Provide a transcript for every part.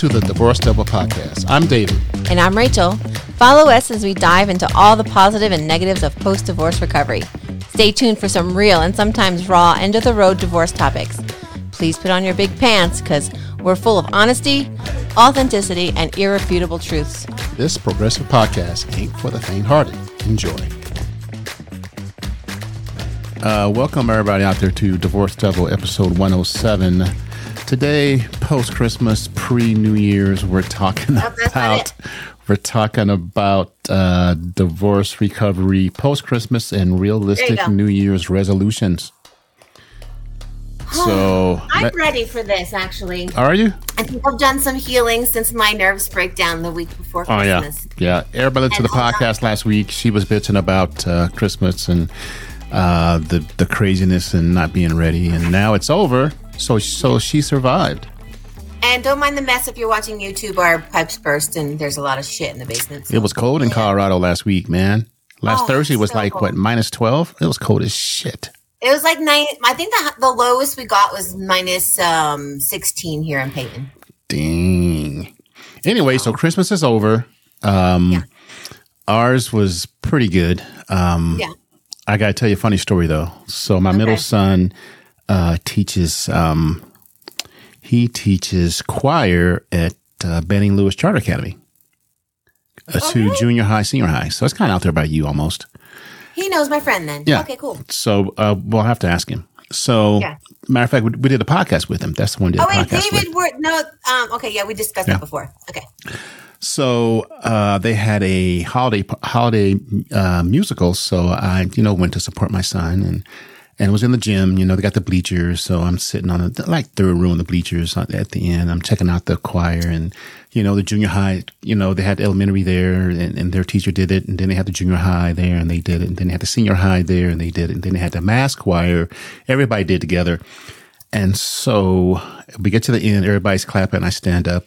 To the Divorce Devil Podcast. I'm David. And I'm Rachel. Follow us as we dive into all the positive and negatives of post divorce recovery. Stay tuned for some real and sometimes raw end of the road divorce topics. Please put on your big pants because we're full of honesty, authenticity, and irrefutable truths. This progressive podcast ain't for the faint hearted. Enjoy. Uh, welcome, everybody out there, to Divorce Devil episode 107. Today, post Christmas, pre New Year's, we're talking about we're talking about uh, divorce recovery, post Christmas, and realistic. New Year's resolutions. So, I'm let- ready for this, actually. are you? I think I've done some healing since my nerves break down the week before Oh yeah, Christmas. yeah. Everybody listened to the podcast last week. She was bitching about uh, Christmas and uh, the the craziness and not being ready, and now it's over. So so she survived. And don't mind the mess if you're watching YouTube. Our pipes burst and there's a lot of shit in the basement. so- It was cold in Colorado last week, man. Last Oh, Thursday was so like what minus twelve. It was cold as shit. It was like nine. I think the the lowest we got was minus um, 16 here in Peyton. Dang. Anyway, so Christmas is over. Um, Yeah. Ours was pretty good. Um, Yeah. I got to tell you a funny story though. So my middle son uh, teaches. Um, he teaches choir at uh, Banning Lewis Charter Academy. Uh, to really? junior high, senior high. So it's kind of out there by you almost. He knows my friend then. Yeah. Okay, cool. So uh, we'll have to ask him. So, Yeah. matter of fact, we, we did a podcast with him. That's the one we did Oh wait, podcast with. David. We're, no. Um. Okay. Yeah, we discussed Yeah. that before. Okay. So uh, they had a holiday holiday uh, musical. So I, you know, went to support my son and and was in the gym. You know, they got the bleachers. So I'm sitting on the like third row in the bleachers at the end. I'm checking out the choir and you know the junior high. You know, they had elementary there and, and their teacher did it, and then they had the junior high there and they did it, and then they had the senior high there and they did it, and then they had the mass choir. Everybody did together. And so we get to the end, everybody's clapping. I stand up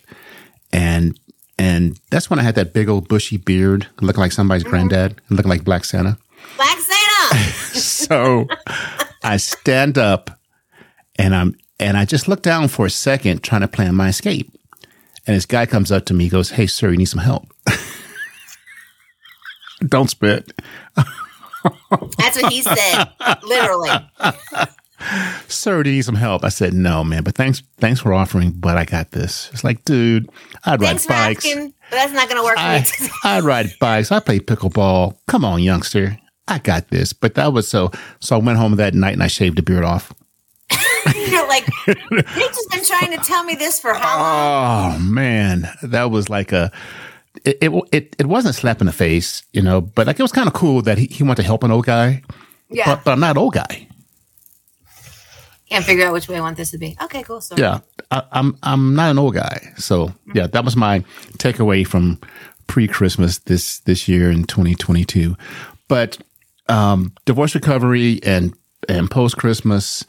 and and that's when I had that big old bushy beard, looking like somebody's granddad, looking like Black Santa. Black Santa. So I stand up and I'm and I just look down for a second trying to plan my escape. And this guy comes up to me, goes, Hey sir, you need some help. Don't spit. That's what he said. Literally. Sir, do you need some help? I said, No, man, but thanks thanks for offering, but I got this. It's like, dude, I'd Thanks ride bikes. asking, but that's not going to work I, for me. I ride bikes. I play pickleball. Come on, youngster. I got this. But that was so. So I went home that night and I shaved the beard off. You're like, Rachel's been trying to tell me this for how long? Oh man, that was like a. It, it it it wasn't a slap in the face, you know, but like it was kind of cool that he, he wanted to help an old guy. Yeah. But, but I'm not an old guy. Can't figure out which way I want this to be. Okay, cool. So Yeah, I, I'm I'm not an old guy. So mm-hmm. yeah, that was my takeaway from pre-Christmas this this year in 2022. But um, divorce recovery and and post Christmas,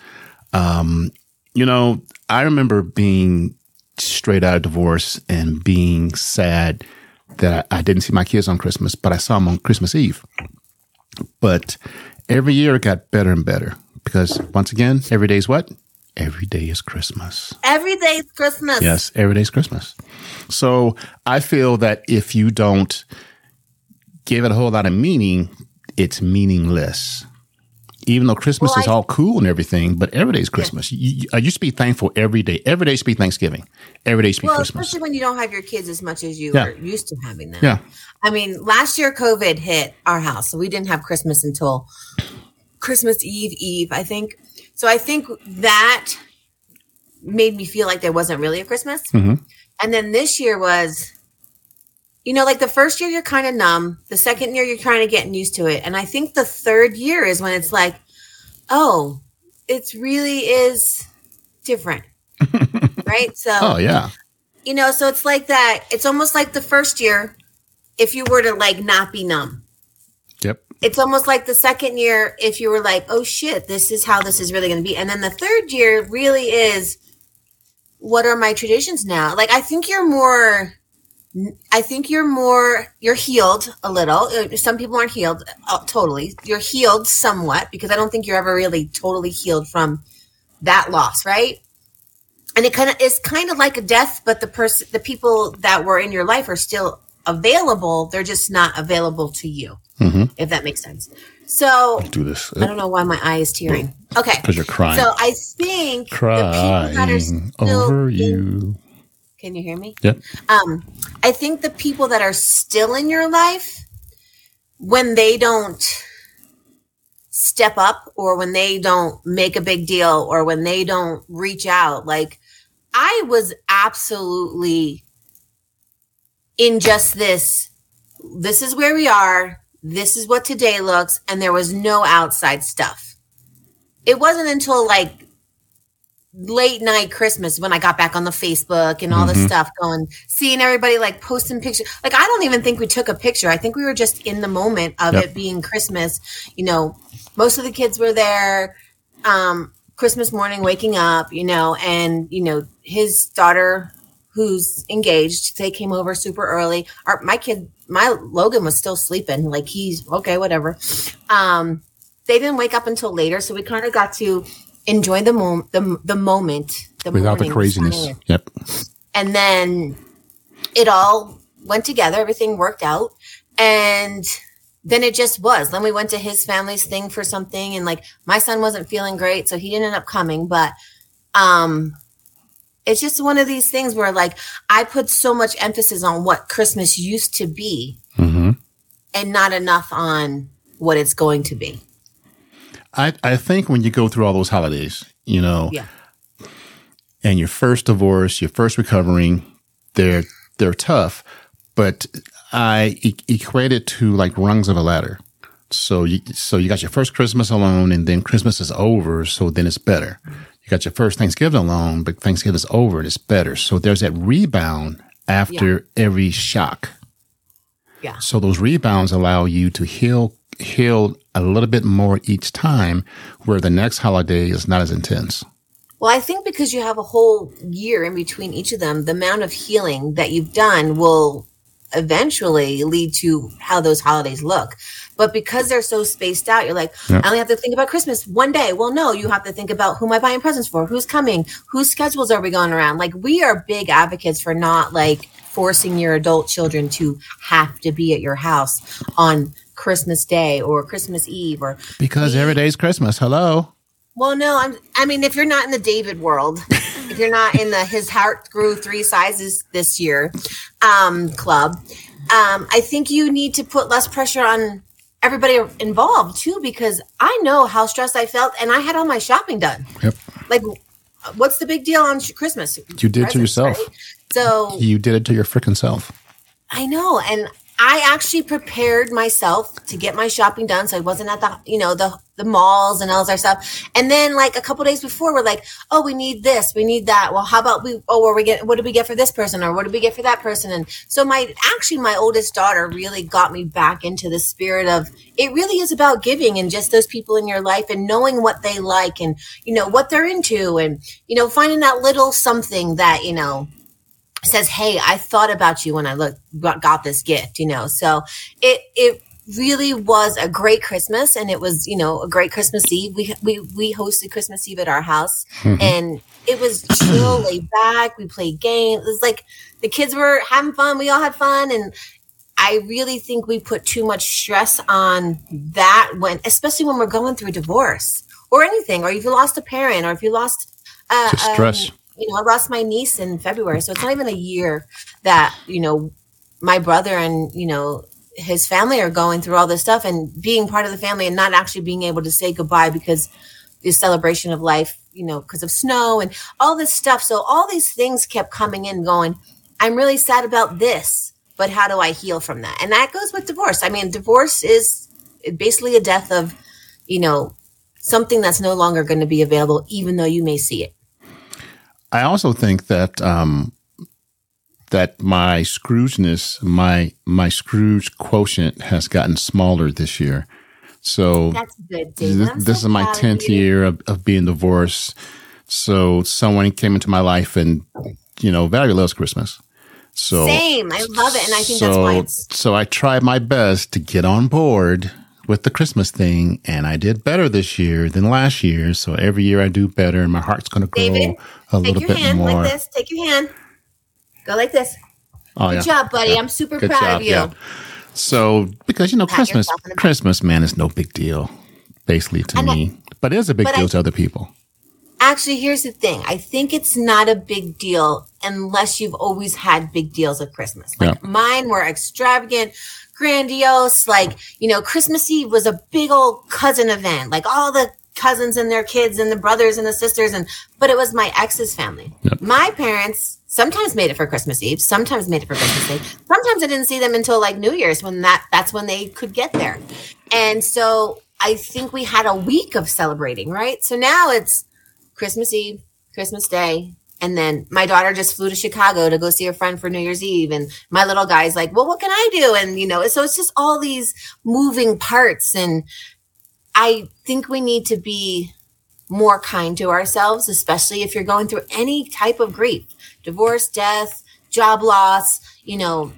um, you know, I remember being straight out of divorce and being sad that I didn't see my kids on Christmas, but I saw them on Christmas Eve. But every year it got better and better because once again, every day is what? Every day is Christmas. Every day is Christmas. Yes, every day is Christmas. So I feel that if you don't give it a whole lot of meaning, it's meaningless. Even though Christmas Well, is I- all cool and everything, but every day is Christmas. You, you, uh, you should be thankful every day. Every day should be Thanksgiving. Every day should be Well, Christmas. especially when you don't have your kids as much as you Yeah. were used to having them. Yeah. I mean, last year COVID hit our house, so we didn't have Christmas until Christmas Eve, Eve, I think. So I think that made me feel like there wasn't really a Christmas. Mhm. And then this year was, you know, like the first year you're kind of numb, the second year you're kind of getting used to it, and I think the third year is when it's like, oh, it really is different, right? So Oh, yeah. you know so it's like that it's almost like the first year if you were to like not be numb Yep. it's almost like the second year if you were like oh shit this is how this is really going to be and then the third year really is what are my traditions now like i think you're more i think you're more you're healed a little Uh, some people aren't healed uh, totally you're healed somewhat because i don't think you're ever really totally healed from that loss right and it kind of is kind of like a death, but the person, the people that were in your life are still available. They're just not available to you, Mm-hmm. if that makes sense. So Do this I don't know why my eye is tearing. Okay, because you're crying. so I think the people that are crying still over in- you. Can you hear me? Yeah. Um, I think the people that are still in your life, when they don't step up or when they don't make a big deal or when they don't reach out, like I was absolutely in just this. This is where we are. This is what today looks. And there was no outside stuff. It wasn't until like late night Christmas when I got back on the Facebook and all this Mhm. stuff going, seeing everybody like posting pictures. Like, I don't even think we took a picture. I think we were just in the moment of Yep. it being Christmas. You know, most of the kids were there. Um, Christmas morning, waking up, you know, and, you know, his daughter who's engaged, they came over super early. Our, my kid, my Logan was still sleeping. Like he's okay, whatever. Um, they didn't wake up until later. So we kind of got to enjoy the moment, the, the moment, the Without the craziness. Yep. And then it all went together. Everything worked out. And then it just was. Then we went to his family's thing for something. And like my son wasn't feeling great. So he didn't end up coming. But, um, it's just one of these things where like I put so much emphasis on what Christmas used to be hmm and not enough on what it's going to be. I, I think when you go through all those holidays, you know, Yeah. and your first divorce, your first recovering, they're they're tough, but I e- equate it to like rungs of a ladder. So you so you got your first Christmas alone, and then Christmas is over, so then it's better. You got your first Thanksgiving alone, but Thanksgiving is over and it's better. So there's that rebound after every shock. Yeah. So those rebounds allow you to heal heal a little bit more each time, where the next holiday is not as intense. Well, I think because you have a whole year in between each of them, the amount of healing that you've done will eventually lead to how those holidays look. But because they're so spaced out, you're like. I only have to think about Christmas one day. Well, no, you have to think about who am I buying presents for? Who's coming? Whose schedules are we going around? Like, we are big advocates for not like forcing your adult children to have to be at your house on Christmas Day or Christmas Eve or Because every day's Christmas. Hello. well, no, I'm. I mean, if you're not in the David world, if you're not in the his heart grew three sizes this year um, club, um, I think you need to put less pressure on everybody involved too, because I know how stressed I felt, and I had all my shopping done. Yep. Like, what's the big deal on Christmas? You did it to yourself. right? So You did it to your freaking self. I know, and I actually prepared myself to get my shopping done, so I wasn't at the you know the the malls and all other stuff. And then like a couple days before, we're like, oh, we need this, we need that. Well, how about we? Oh, where we get? What did we get for this person, or what did we get for that person? And so my actually my oldest daughter really got me back into the spirit of it. Really is about giving and just those people in your life and knowing what they like and you know what they're into and you know finding that little something that you know says, "Hey, I thought about you when I look got, this gift," you know. So it it really was a great Christmas, and it was you know a great Christmas Eve. We we we hosted Christmas Eve at our house, Mhm. and it was chill, laid back. We played games. It was like the kids were having fun. We all had fun, and I really think we put too much stress on that when, especially when we're going through a divorce or anything, or if you lost a parent, or if you lost. Uh, stress. um, you know, I lost my niece in February, so it's not even a year that you know my brother and you know his family are going through all this stuff and being part of the family and not actually being able to say goodbye because the celebration of life, you know, because of snow and all this stuff. So all these things kept coming in, going, I'm really sad about this, but how do I heal from that? And that goes with divorce. I mean, divorce is basically a death of, you know, something that's no longer going to be available, even though you may see it. I also think that um, that my Scroogeness, my my Scrooge quotient has gotten smaller this year. So That's good, this, so is my tenth year of, of being divorced. So someone came into my life, and you know, Valerie loves Christmas. So Same. I love it. And I think that's why it's so I tried my best to get on board with the Christmas thing, and I did better this year than last year. So every year I do better, and my heart's going to grow David, a Take little your bit hand more. like this. Take your hand. Go like this. Oh Good job, buddy. I'm super Good proud job, of you. yeah. So because you know Pat Christmas, yourself on the back. Christmas man is no big deal, basically to me, but it is a big deal I- to other people. Actually, here's the thing. I think it's not a big deal unless you've always had big deals at Christmas. Like Yeah. mine were extravagant, grandiose. Like, you know, Christmas Eve was a big old cousin event. Like all the cousins and their kids and the brothers and the sisters and but it was my ex's family. Yep. My parents sometimes made it for Christmas Eve, sometimes made it for Christmas Day. Sometimes I didn't see them until like New Year's when that that's when they could get there. And so I think we had a week of celebrating, right? So now it's Christmas Eve, Christmas Day, and then my daughter just flew to Chicago to go see her friend for New Year's Eve. And my little guy's like, well, what can I do? And, you know, so it's just all these moving parts. And I think we need to be more kind to ourselves, especially if you're going through any type of grief divorce, death, job loss, you know,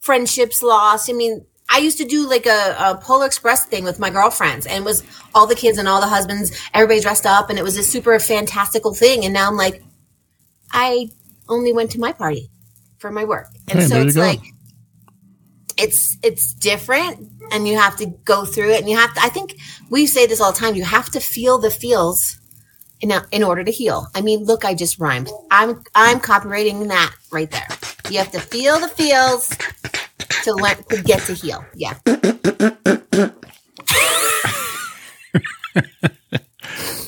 friendships lost. I mean, I used to do like a, a Polar Express thing with my girlfriends, and it was all the kids and all the husbands, everybody dressed up, and it was a super fantastical thing. And now I'm like, I only went to my party for my work, and Hey, so it's like it's it's different, and you have to go through it, and you have to. I think we say this all the time. You have to feel the feels in, in order to heal. I mean, look, I just rhymed. I'm I'm copyrighting that right there. You have to feel the feels to learn to get to heal. Yeah.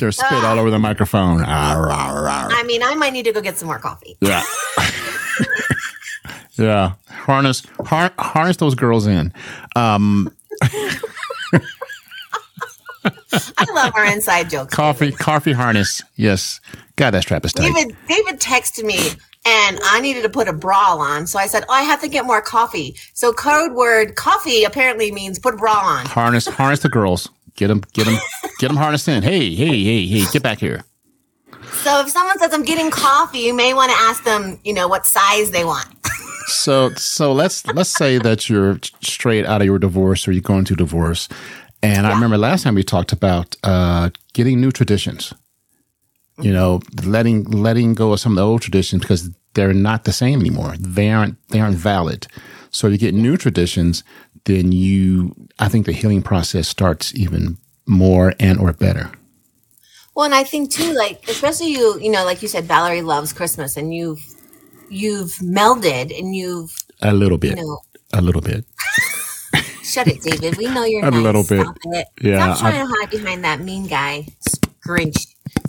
There's spit all over the microphone. Ah, rah, rah. I mean, I might need to go get some more coffee. Yeah. yeah. Harness har- harness those girls in. Um, I love our inside jokes. coffee coffee harness. Yes. God, that strap is tight. David David texted me and I needed to put a bra on. So I said, Oh, I have to get more coffee. So code word coffee apparently means put a bra on. Harness harness the girls. Get them get them get them harnessed in. Hey, hey, hey, hey, get back here. So if someone says I'm getting coffee, you may want to ask them, you know, what size they want. So so let's let's say that you're straight out of your divorce or you're going through divorce. And I remember last time we talked about uh, getting new traditions. You know, letting letting go of some of the old traditions because they're not the same anymore. They aren't they aren't valid. So you get new traditions, then you I think the healing process starts even more and or better. Well, and I think too, like especially you, you know, like you said, Valerie loves Christmas, and you've you've melded and you've A little bit. you know A little bit. shut it, David. We know you're A nice. little bit. Stop it. Yeah, Stop trying to hide behind that mean guy, Scrooge.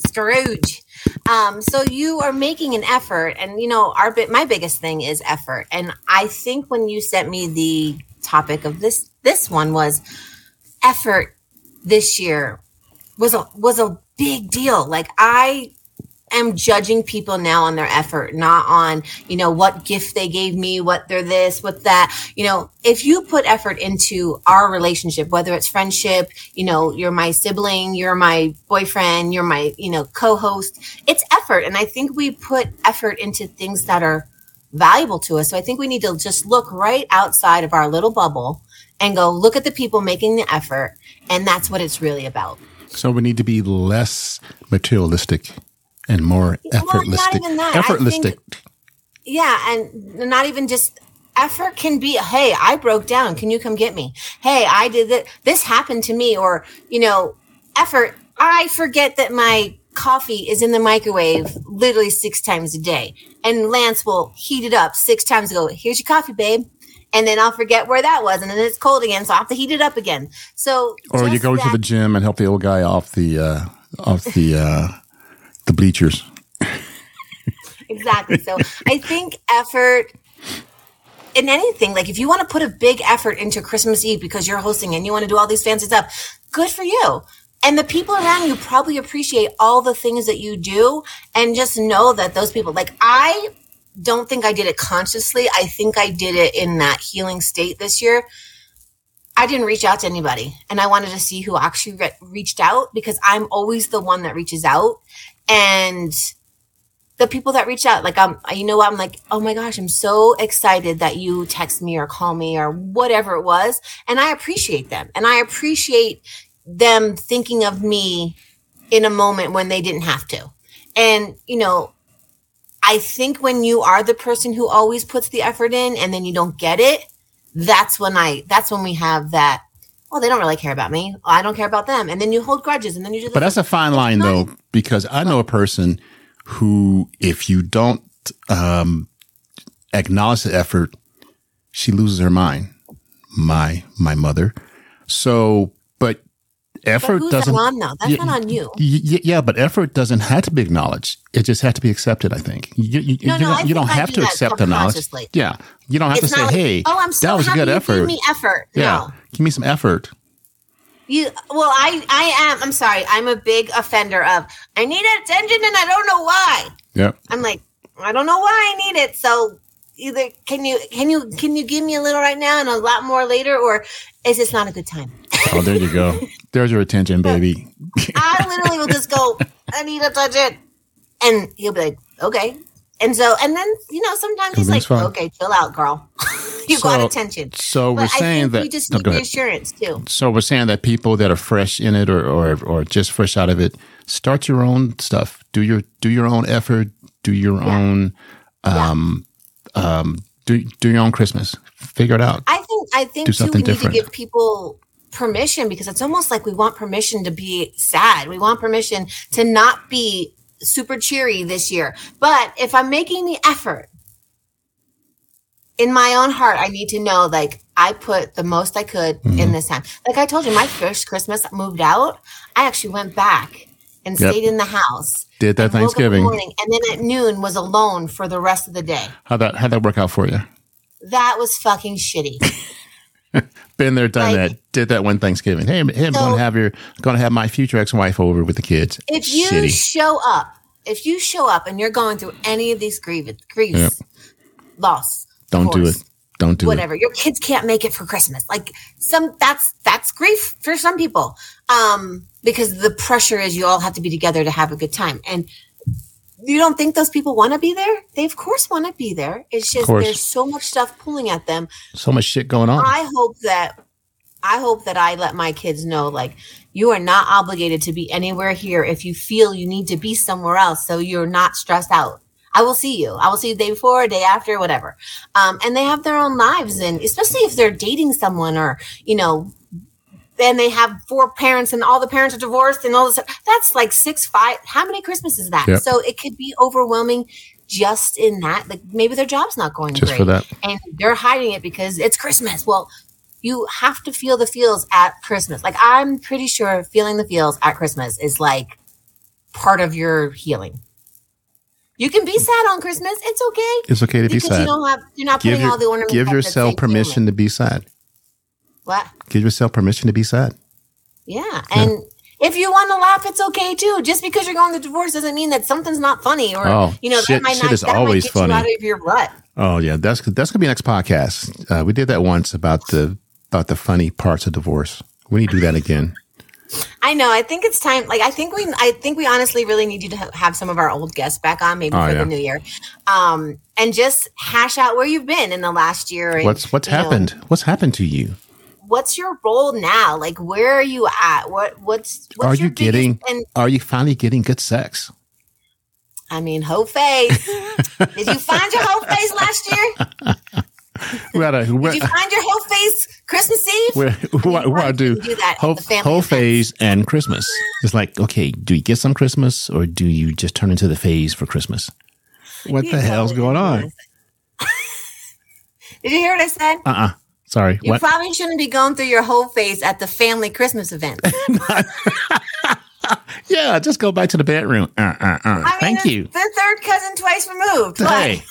Scrooge. Um, so you are making an effort, and you know, our bit my biggest thing is effort. And I think when you sent me the topic of this this one was effort this year was a was a big deal. Like I am judging people now on their effort, not on, you know, what gift they gave me, what they're this, what that. You know, if you put effort into our relationship, whether it's friendship, you know, you're my sibling, you're my boyfriend, you're my, you know, co-host, it's effort. And I think we put effort into things that are valuable to us. So I think we need to just look right outside of our little bubble and go look at the people making the effort. And that's what it's really about. So we need to be less materialistic and more Well, not effortless. even that. I think- Yeah, and not even just effort can be, hey, I broke down. Can you come get me? Hey, I did that. This happened to me. Or, you know, effort. I forget that my coffee is in the microwave literally six times a day. And Lance will heat it up six times ago. Here's your coffee, babe. And then I'll forget where that was. And then it's cold again. So I have to heat it up again. So, Or you go to the gym and help the old guy off the uh, off the uh, the bleachers. exactly. So I think effort in anything, like if you want to put a big effort into Christmas Eve because you're hosting and you want to do all these fancy stuff, good for you. And the people around you probably appreciate all the things that you do and just know that those people, like I don't think I did it consciously. I think I did it in that healing state this year. I didn't reach out to anybody and I wanted to see who actually re- reached out because I'm always the one that reaches out. And the people that reach out, like I'm, you know what? I'm like, oh my gosh, I'm so excited that you text me or call me or whatever it was, and I appreciate them, and I appreciate them thinking of me in a moment when they didn't have to, and you know. I think when you are the person who always puts the effort in and then you don't get it, that's when I that's when we have that well, they don't really care about me. I don't care about them. And then you hold grudges and then you just. But that's a fine line though, because I know a person who, if you don't um, acknowledge the effort, she loses her mind. My my mother. So, effort doesn't. On though? That's yeah, not on you. y- Yeah, but effort doesn't have to be acknowledged. It just has to be accepted. I think you, you, No, you no, don't, you don't have do to accept the knowledge. Yeah, you don't have It's to say, like, "Hey, oh, I'm so that was happy good effort." gave me effort. yeah, No. give me some effort. You well, I I am. I'm sorry. I'm a big offender of. I need attention and I don't know why. Yeah. I'm like, I don't know why I need it. So either can you can you can you give me a little right now and a lot more later, or is this not a good time? Oh, there you go. There's your attention, baby. I literally will just go, I need attention, and he'll be like, okay. And so, and then you know, sometimes he's like, fine. okay, chill out, girl. you got attention. So But we're I saying think that. You just no, need reassurance too. So we're saying that people that are fresh in it or, or or just fresh out of it, start your own stuff. Do your do your own effort. Do your own um um do do your own Christmas. Figure it out. I think I think Do too we something need different. to give people permission because it's almost like we want permission to be sad. We want permission to not be super cheery this year. But if I'm making the effort in my own heart, I need to know like I put the most I could Mm-hmm. in this time. Like I told you, my first Christmas moved out, I actually went back and Yep. stayed in the house. Did that and woke up in the Thanksgiving. morning, and then at noon was alone for the rest of the day. How that how that work out for you? That was fucking shitty. Been there, done Like- that. Did that one Thanksgiving. Hey, hey I'm So- gonna have your gonna have my future ex wife over with the kids. if you Shitty. show up, if you show up and you're going through any of these grief, griefs, Yep. loss, Don't do it. Don't do it. whatever, your kids can't make it for Christmas. Like some, that's that's grief for some people, um, because the pressure is you all have to be together to have a good time, and you don't think those people want to be there. They of course want to be there. It's just there's so much stuff pulling at them. So much shit going on. I hope that I hope that I let my kids know like you are not obligated to be anywhere here if you feel you need to be somewhere else so you're not stressed out. I will see you. I will see you day before, day after, whatever. Um, and they have their own lives and especially if they're dating someone or, you know, then they have four parents and all the parents are divorced and all this. That's like six, five. How many Christmas is that? Yep. So it could be overwhelming just in that. Like maybe their job's not going Just great for that. and they're hiding it because it's Christmas. Well, you have to feel the feels at Christmas. Like I'm pretty sure feeling the feels at Christmas is like part of your healing. You can be sad on Christmas. It's okay. It's okay to be because you sad. don't have you're not Give putting your, all the ornaments. give yourself permission to be sad. What? Give yourself permission to be sad. Yeah. And if you want to laugh, it's okay too. Just because you're going to divorce doesn't mean that something's not funny or Oh, you know shit- that might shit not is that always funny. out of your rut. Oh yeah, that's that's gonna be next podcast. Uh, we did that once about the about the funny parts of divorce. We need to do that again. I know. I think it's time. Like, I think we, I think we honestly really need you to have some of our old guests back on, maybe Oh, for yeah. the new year, um, and just hash out where you've been in the last year. And, What's what's you know, happened? What's happened to you? What's your role now? Like, where are you at? What what's, what's Are your you getting? And Are you finally getting good sex? I mean, hoe phase. Did you find your hoe phase last year? We gotta we Did you find your hoe phase Christmas Eve? we we Why gotta do you do that at whole, hoe phase and Christmas. It's like okay, do you get some Christmas or do you just turn into the phase for Christmas? What You the hell's going on? what I. Did you hear what I said? Uh uh Sorry. You What? probably shouldn't be going through your hoe phase at the family Christmas event. Yeah, just go back to the bedroom. Uh uh uh. I mean, Thank you. The third cousin twice removed. Hey,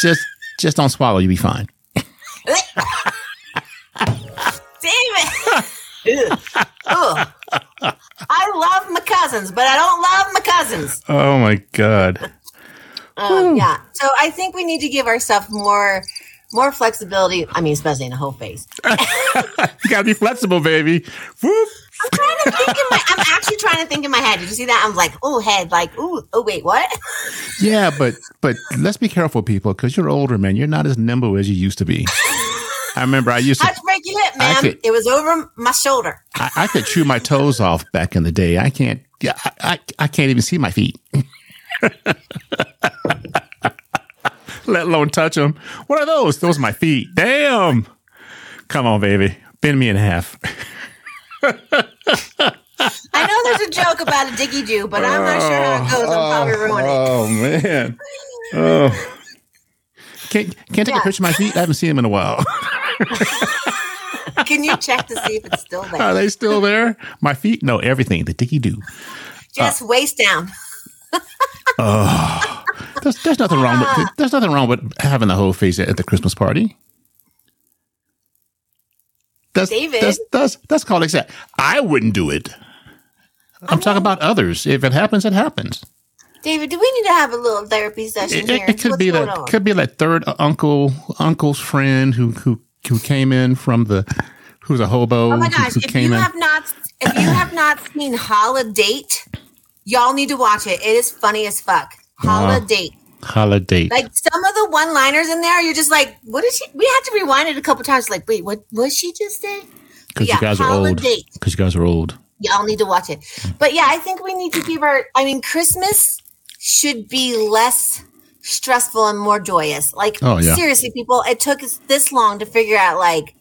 just just don't swallow. You'll be fine. Damn it. I love my cousins, but I don't love my cousins. Oh my god. Um, yeah. So I think we need to give ourselves more more flexibility. I mean, especially in a hoe phase. You gotta be flexible, baby. Whoop. I'm trying to think in my. I'm actually trying to think in my head. Did you see that? I'm like, oh, head, like, oh, oh, wait, what? Yeah, but but let's be careful, people, because you're older, man. You're not as nimble as you used to be. I remember I used to. How'd you break your hip, man? could- it was over my shoulder. I, I could chew my toes off back in the day. I can't. Yeah, I, I, I can't even see my feet. Let alone touch them. What are those? Those are my feet. Damn. Come on, baby. Bend me in half. I know there's a joke about a diggy Jew, but I'm not sure how it goes. I'm oh, probably ruin it. Oh man. Oh. Can't can't take Yeah. a picture of my feet. I haven't seen them in a while. Can you check to see if it's still there? Are there? they still there? My feet? No, everything. The dicky do. Just uh, waist down. Oh. There's, there's nothing wrong with ah. there's nothing wrong with having the hoe phase at the Christmas party. That's, David. that's that's that's called accept. I wouldn't do it. I'm talking about others. If it happens, it happens. David, do we need to have a little therapy session It, here? it, could What's be that on? could be that third uncle uncle's friend who who who came in from the who's a hobo Oh my who, gosh! who If came you in. have not, if you have not seen Holidate, y'all need to watch it. It is funny as fuck. Holidate. Holidate. Like some of the one-liners in there, you're just like, "What is she?" We had to rewind it a couple times. Like, wait, what? was she just say? Because yeah, you guys are old. Because you guys are old. Y'all need to watch it. But yeah, I think we need to give our. I mean, Christmas should be less stressful and more joyous. Like, Oh, yeah. seriously, people, it took us this long to figure out. Like,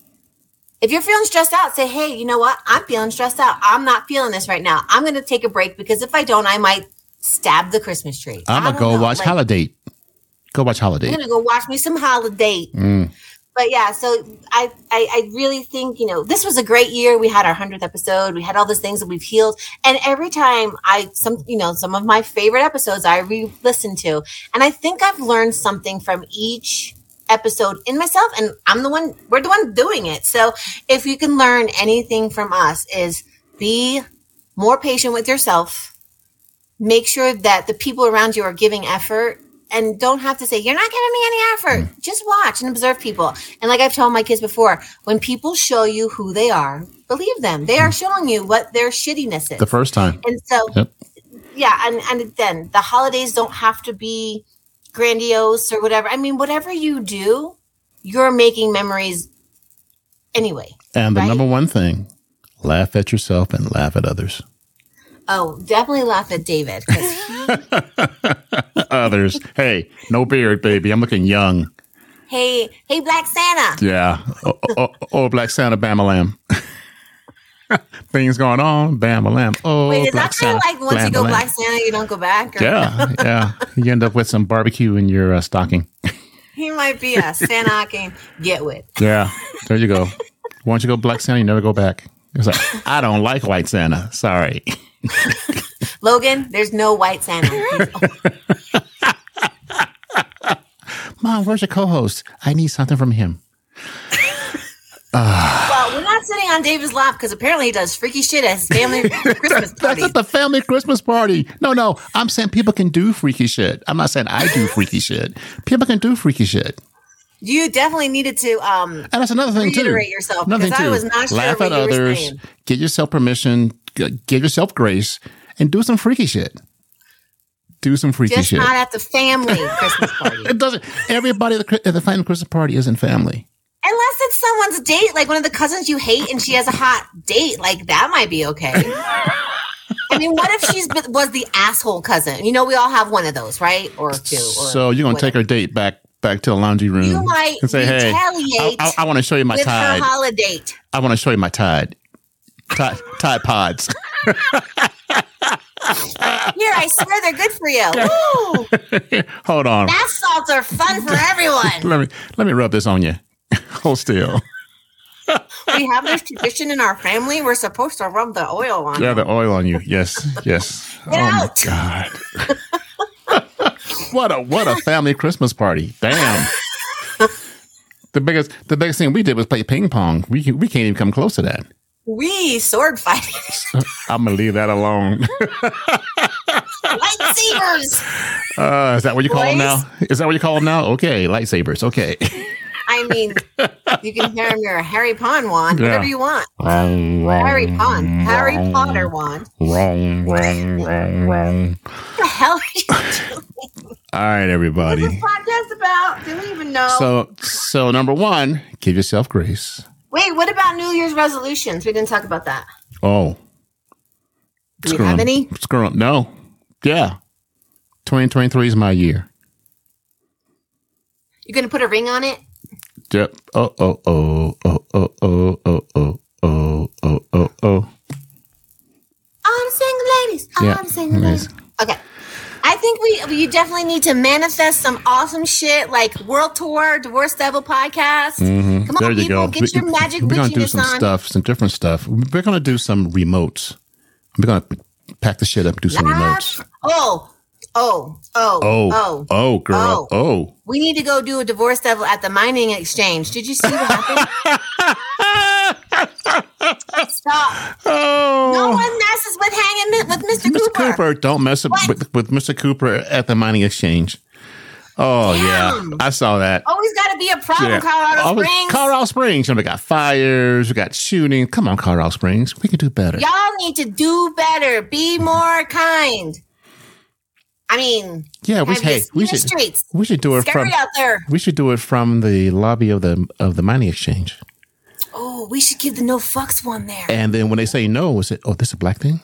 if you're feeling stressed out, say, "Hey, you know what? I'm feeling stressed out. I'm not feeling this right now. I'm going to take a break because if I don't, I might stab the Christmas tree." I'm gonna go know, watch like- Holidate. Go watch Holidate. I'm gonna go watch me some holiday. Mm. But yeah, so I, I I really think you know this was a great year. We had our hundredth episode. We had all these things that we've healed, and every time I some you know some of my favorite episodes I re-listen to, and I think I've learned something from each episode in myself, and I'm the one we're the one doing it. So if you can learn anything from us, is be more patient with yourself. Make sure that the people around you are giving effort and don't have to say you're not giving me any effort mm. just watch and observe people and like i've told my kids before when people show you who they are believe them they are mm. showing you what their shittiness is The first time. and so Yep. yeah and and then the holidays don't have to be grandiose or whatever i mean whatever you do you're making memories anyway And the Right. number one thing, laugh at yourself and laugh at others. Oh definitely laugh at david others. Hey, no beard, baby. I'm looking young. hey hey black santa Yeah. Oh, oh, oh Black Santa, Bama Lamb. Things going on, Bama Lamb. Oh, wait is Black that kind of like once you go Lamb. black santa you don't go back or? Yeah, yeah. You end up with some barbecue in your uh, stocking. He might be a Santa I can get with. Yeah, there you go. Once you go Black Santa, you never go back. It's like, I don't like White Santa. Sorry. Logan, there's no white Santa. Mom, where's your co host? I need something from him. well, we're not sitting on David's lap because apparently he does freaky shit at his family Christmas party. That's at the family Christmas party. No, no. I'm saying people can do freaky shit. I'm not saying I do freaky shit. People can do freaky shit. You definitely needed to um And that's another thing too. Reiterate yourself, Another because I was not sure Laugh at others. Get yourself permission. Give yourself grace, and do some freaky shit. Do some freaky just shit. not at the family Christmas party. it doesn't. Everybody at the, at the family Christmas party isn't family. Unless it's someone's date, like one of the cousins you hate and she has a hot date, like that might be okay. I mean, what if she's was the asshole cousin? You know, we all have one of those, right? Or two. Or So you're gonna take her date back back to the laundry room You might and say, "Hey, I, retaliate I, want to show you my tide. holiday. I want to show you my tide, tide, tide pods." Here, I swear they're good for you. Hold on. Bath salts are fun for everyone. Let me let me rub this on you. Hold still. We have this tradition in our family. We're supposed to rub the oil on. Yeah, the oil on you. Yes, yes. Get oh out. my god. what a what a family Christmas party. Damn. the biggest the biggest thing we did was play ping pong. We we can't even come close to that. We sword fighting. I'm gonna leave that alone. Lightsabers. Uh, is that what you call them now? Is that what you call them now? Okay, lightsabers. Okay. I mean, you can hear him your Harry Pond wand, Yeah. whatever you want. Wrong, wrong, Harry Pond, Harry Potter wand. Wrong, wrong, wrong, wrong. What the hell are you doing? All right, everybody. What's this podcast about? Do we even know? So, so number one, give yourself grace. Wait, what about New Year's resolutions? We didn't talk about that. Oh, Do we have any? Screw 'em. No. Yeah. 2023 is my year. You gonna put a ring on it? Yep. Oh, oh, oh, oh, oh, oh, oh, oh, oh, oh, oh, oh. All the single ladies. All Yeah, the single ladies. Okay. I think we you definitely need to manifest some awesome shit like World Tour, Divorce Devil podcast. Mm-hmm. Come on, There you people, go. get your magic We're to do some on. stuff, some different stuff. We're to do some remotes. We're to pack the shit up and do some remotes. Oh, oh, oh, Oh, oh. oh, girl. Oh. oh. We need to go do a Divorce Devil at the mining exchange. Did you see what happened? Stop. Oh. No one messes with hanging mi- with Mr. Mr. Cooper. Don't mess up with, with Mr. Cooper at the mining exchange. Oh yeah, I saw that. Always got to be a problem, Yeah. Colorado Oh, Springs. Colorado Springs. You know, we got fires. We got shooting. Come on, Colorado Springs. We can do better. Y'all need to do better. Be more kind. I mean, Yeah, we hey, we should streets. we should do it Scary from out there. we should do it from the lobby of the of the mining exchange. Oh, we should give the no fucks one there. And then when they say no, we say, "Oh, this is a black thing."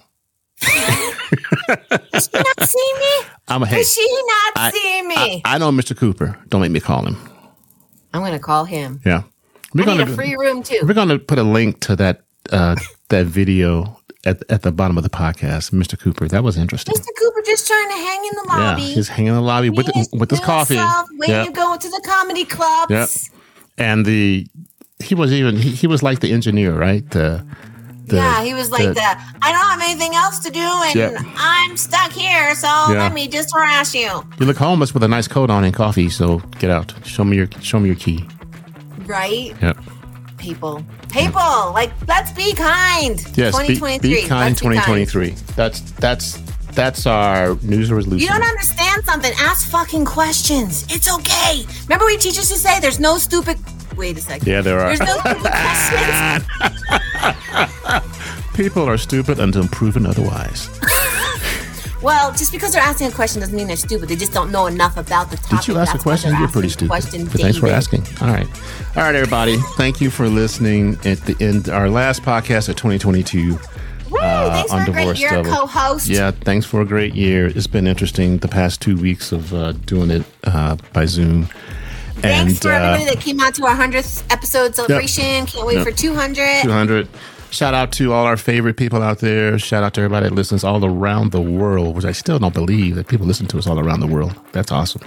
Does she not see me? I'm a hey. Does she not I- see me? I, I know Mr. Cooper. Don't make me call him. I'm gonna call him. Yeah, we're gonna a free room too. we're gonna put a link to that uh, that video at at the bottom of the podcast, Mr. Cooper. That was interesting. Mr. Cooper just trying to hang in the lobby. Yeah, he's hanging in the lobby with Being with his coffee. Waiting Yeah. to go to the comedy clubs. Yep. and the he was even he, he was like the engineer, right? The, the yeah, he was like the- the, I don't have anything else to do and Yep. I'm stuck here, so Yeah. let me just harass you. You look homeless with a nice coat on and coffee, so get out. Show me your show me your key. Right? Yep. People. People, like let's be kind. Yes. Be, 2023. be kind. Twenty twenty three. That's that's that's our news resolution. You don't understand something. Ask fucking questions. It's okay. Remember we teach us to say there's no stupid wait a second. yeah, there are. There's no questions. People are stupid until proven otherwise. Well, just because they're asking a question doesn't mean they're stupid. They just don't know enough about the topic. Did you ask a That's why question? You're pretty stupid. Question, But thanks for asking. All right. All right, everybody. Thank you for listening at the end our last podcast of 2022. Woo, thanks on for a great Divorce year, co-host. Yeah, thanks for a great year. It's been interesting the past two weeks of uh, doing it uh, by Zoom. Thanks and for uh, everybody that came out to our 100th episode celebration. Can't wait Yep. for 200. 200. Shout out to all our favorite people out there. Shout out to everybody that listens all around the world, which I still don't believe that people listen to us all around the world. That's awesome.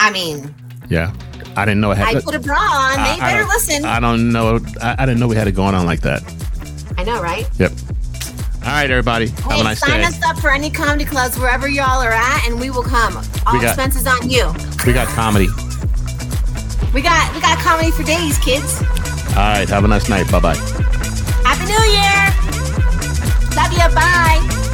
I mean, Yeah. I didn't know it had I put a bra on. They I- I better don't- listen. I, I don't know. I, I didn't know we had it going on like that. I know, right? Yep. All right, everybody. Have Hey, a nice sign day. us up for any comedy clubs wherever y'all are at, and we will come. All We got- expenses on you. We got comedy. We got we got comedy for days, kids. All right. Have a nice night. Bye bye. Happy New Year. Love you. Bye.